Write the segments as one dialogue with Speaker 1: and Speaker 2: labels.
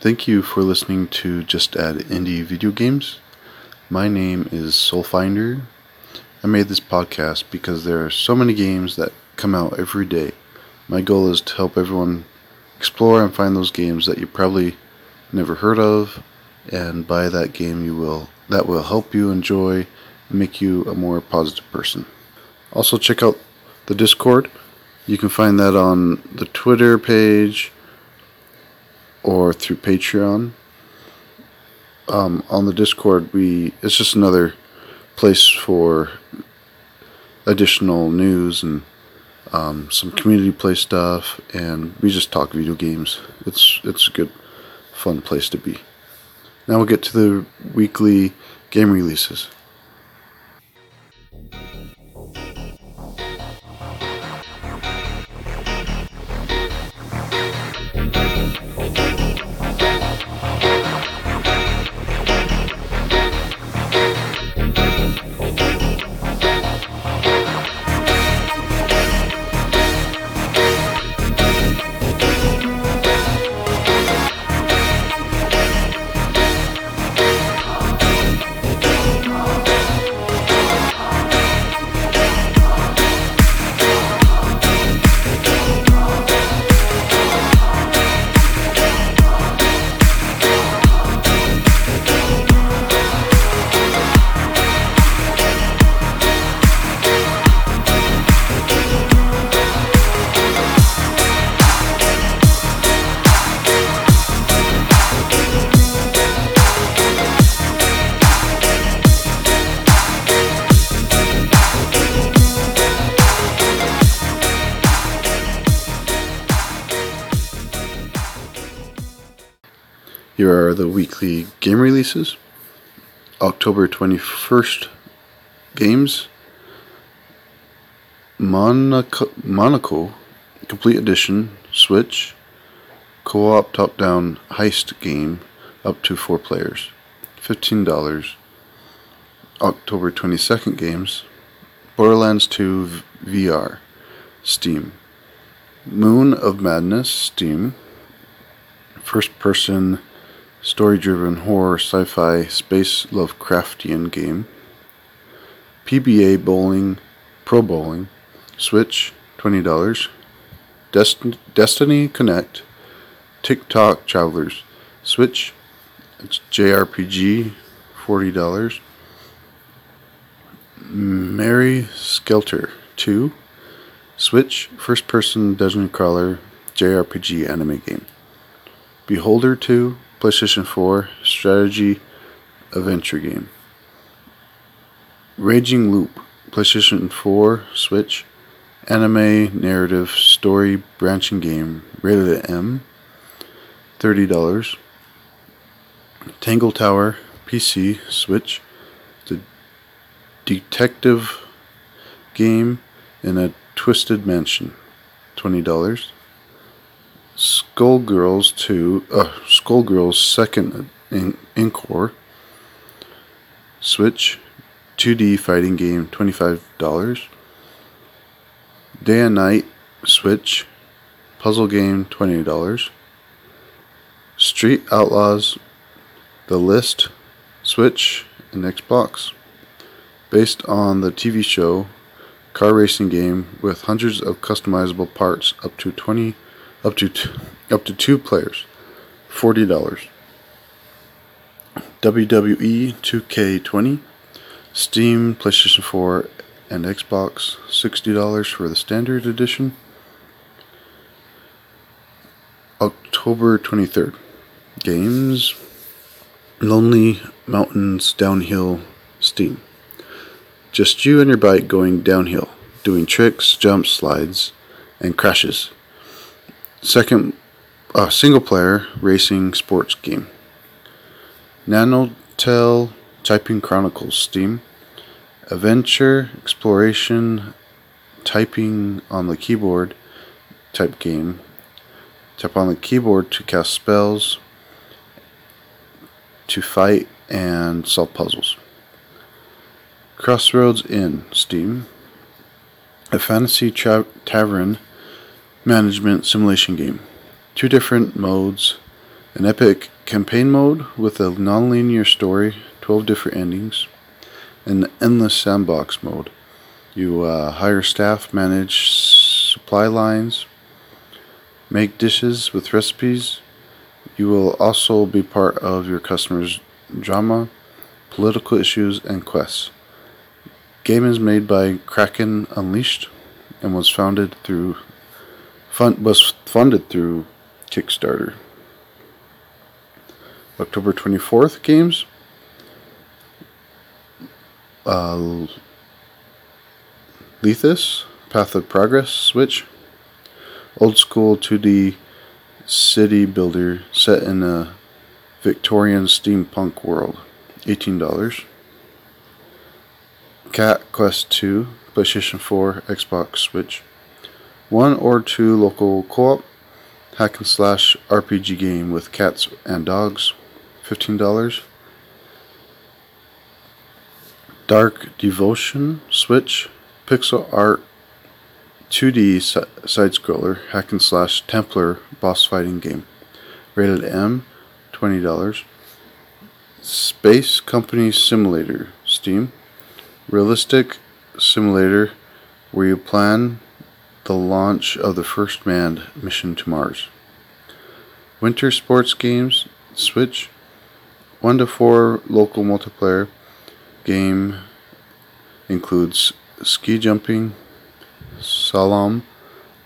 Speaker 1: Thank you for listening to Just Add Indie Video Games. My name is Soulfinder. I made this podcast because there are so many games that come out every day. My goal is to help everyone explore and find those games that you probably never heard of and buy that game you will that will help you enjoy and make you a more positive person. Also check out the Discord. You can find that on the Twitter page or through Patreon. Um, on the Discord, we it's just another place for additional news and um, some community play stuff, and we just talk video games. It's it's a good, fun place to be. Now we'll get to the weekly game releases. Here are the weekly game releases. October 21st games. Monaco, Monaco Complete Edition Switch co-op top-down heist game up to 4 players. $15. October 22nd games. Borderlands 2 VR Steam. Moon of Madness Steam. First person story driven horror sci fi space Lovecraftian game. PBA Bowling, Pro Bowling, Switch, $20. Dest- Destiny Connect, Tick-Tock Travelers, Switch, JRPG, $40. Mary Skelter 2, Switch, first person dungeon crawler, JRPG anime game. Beholder 2, PlayStation 4 strategy adventure game. Raging Loop, PlayStation 4, Switch, anime narrative story branching game, rated M, $30. Tangle Tower, PC, Switch, the detective game in a twisted mansion, $20. Skullgirls 2, uh, Skullgirls second in- Encore, Switch, 2D fighting game, $25. Day and Night, Switch, puzzle game, $20. Street Outlaws, The List, Switch, and Xbox. Based on the TV show, car racing game with hundreds of customizable parts up to 20 up to t- up to two players, forty dollars. WWE 2K20, Steam, PlayStation 4, and Xbox, sixty dollars for the standard edition. October 23rd, games, Lonely Mountains Downhill, Steam. Just you and your bike going downhill, doing tricks, jumps, slides, and crashes Second, uh, single player racing sports game. Nanotale Typing Chronicles Steam. Adventure, exploration, typing on the keyboard type game. Tap on the keyboard to cast spells, to fight, and solve puzzles. Crossroads Inn Steam. A fantasy tra- tavern management simulation game. Two different modes an epic campaign mode with a non-linear story, 12 different endings, an endless sandbox mode. You uh, hire staff, manage supply lines, make dishes with recipes. You will also be part of your customers' drama, political issues, and quests. Game is made by Kraken Unleashed and was founded through fund, was funded through Kickstarter. October 24th games. Uh, Lethis, Path of Progress, Switch. Old school 2D city builder set in a Victorian steampunk world. $18. Cat Quest 2, PlayStation 4, Xbox, Switch. One or two local co op hack and slash RPG game with cats and dogs. $15. Dark Devotion, Switch, pixel art 2D side scroller hack and slash Templar boss fighting game. Rated M, $20. Space Company Simulator, Steam. Realistic simulator where you plan the launch of the first manned mission to Mars. Winter sports games, Switch. 1 to 4 local multiplayer game includes ski jumping, slalom,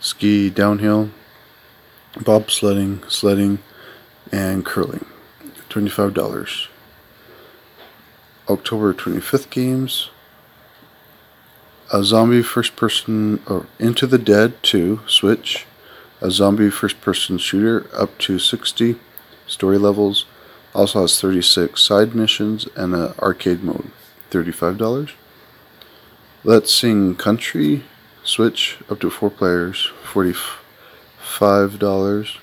Speaker 1: ski downhill, bobsledding, sledding, and curling. $25. October 25th games. A zombie first person or Into the Dead 2 Switch. A zombie first person shooter up to 60 story levels. Also has 36 side missions and an arcade mode. $35. Let's Sing Country, Switch, up to four players, $45.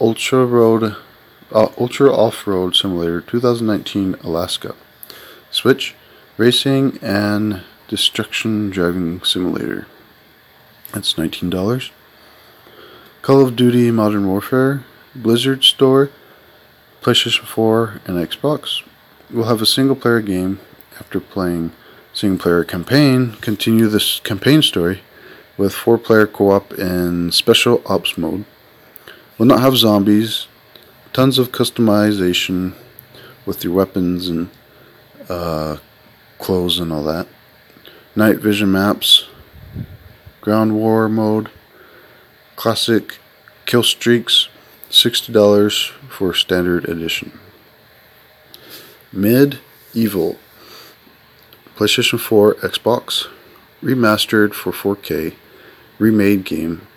Speaker 1: Ultra Road, uh, Ultra Off-Road Simulator 2019 Alaska, Switch, Racing and Destruction Driving Simulator. That's $19. Call of Duty Modern Warfare, Blizzard Store, PlayStation 4 and Xbox. We'll have a single player game after playing single player campaign, continue this campaign story with four player co op in special ops mode. Will not have zombies, tons of customization with your weapons and uh, clothes and all that. Night vision maps, ground war mode, classic kill streaks, $60 for standard edition. MediEvil PlayStation 4, Xbox, remastered for 4K, remade game.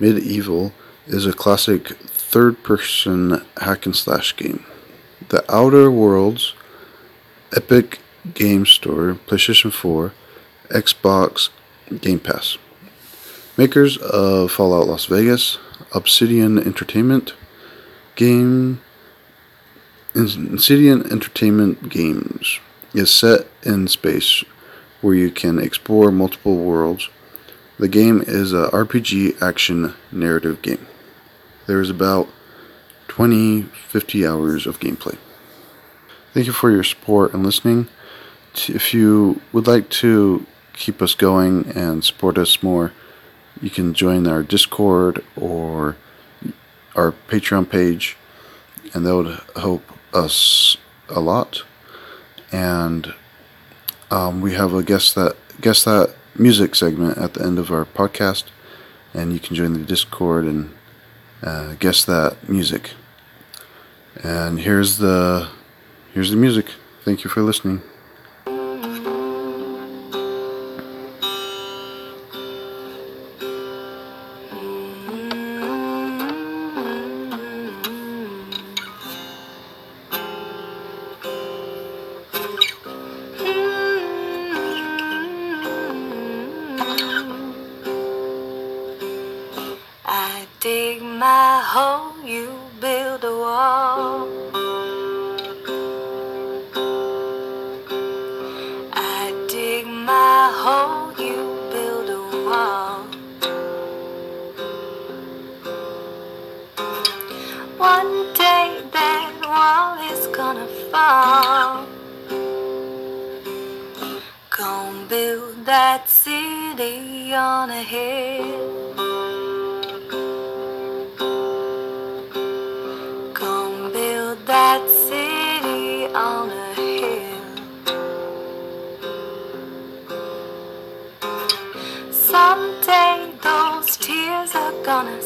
Speaker 1: MediEvil is a classic third person hack and slash game. The Outer Worlds, Epic Game Store, PlayStation 4, Xbox Game Pass. Makers of Fallout Las Vegas, Obsidian Entertainment, Game Obsidian Entertainment Games is set in space where you can explore multiple worlds. The game is a RPG action narrative game. There is about 20 50 hours of gameplay. Thank you for your support and listening. If you would like to keep us going and support us more, you can join our Discord or our Patreon page, and that would help us a lot and um, we have a guess that guest that music segment at the end of our podcast, and you can join the Discord and uh, guess that music. And here's the here's the music. Thank you for listening.
Speaker 2: On a hill. Gonna build that city on a hill. Someday those tears are gonna